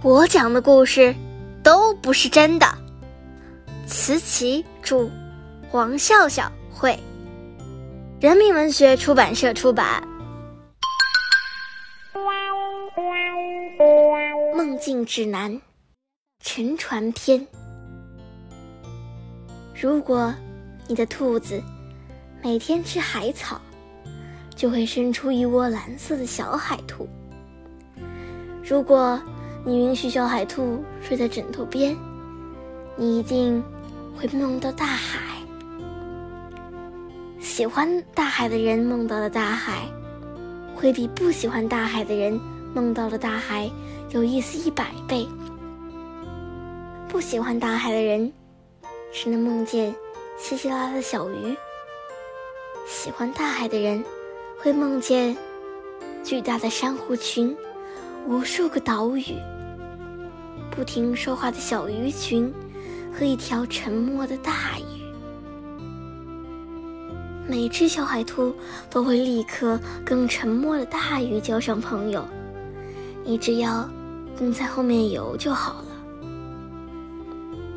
我讲的故事都不是真的。慈琪著，黄笑笑绘，人民文学出版社出版。梦境指南，沉船篇。如果你的兔子每天吃海草，就会生出一窝蓝色的小海兔。如果你允许小海兔睡在枕头边，你一定会梦到大海。喜欢大海的人梦到了大海，会比不喜欢大海的人梦到了大海有意思一百倍。不喜欢大海的人，只能梦见稀稀拉拉的小鱼；喜欢大海的人，会梦见巨大的珊瑚群、无数个岛屿、不停说话的小鱼群和一条沉默的大鱼。每只小海兔都会立刻跟沉默的大鱼交上朋友，你只要跟在后面游就好了。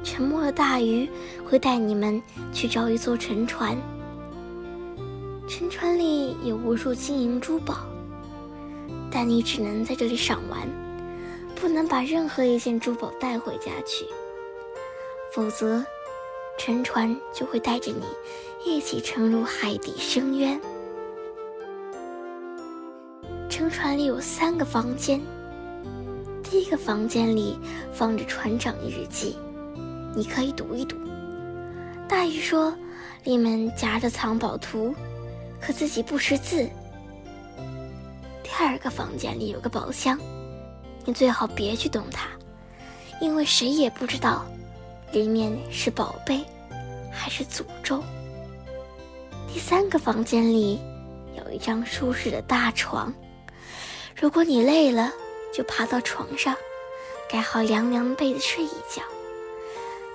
沉默的大鱼会带你们去找一座沉船，沉船里有无数金银珠宝，但你只能在这里赏玩，不能把任何一件珠宝带回家去，否则。沉船就会带着你一起沉入海底深渊。沉船里有三个房间，第一个房间里放着船长日记，你可以读一读。大鱼说，里面夹着藏宝图，可自己不识字。第二个房间里有个宝箱，你最好别去动它，因为谁也不知道。里面是宝贝，还是诅咒？第三个房间里有一张舒适的大床，如果你累了，就爬到床上，盖好凉凉被子睡一觉。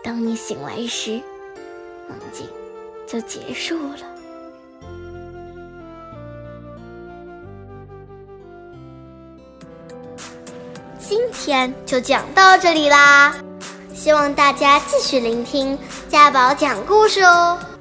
当你醒来时，梦境就结束了。今天就讲到这里啦。希望大家继续聆听家宝讲故事哦。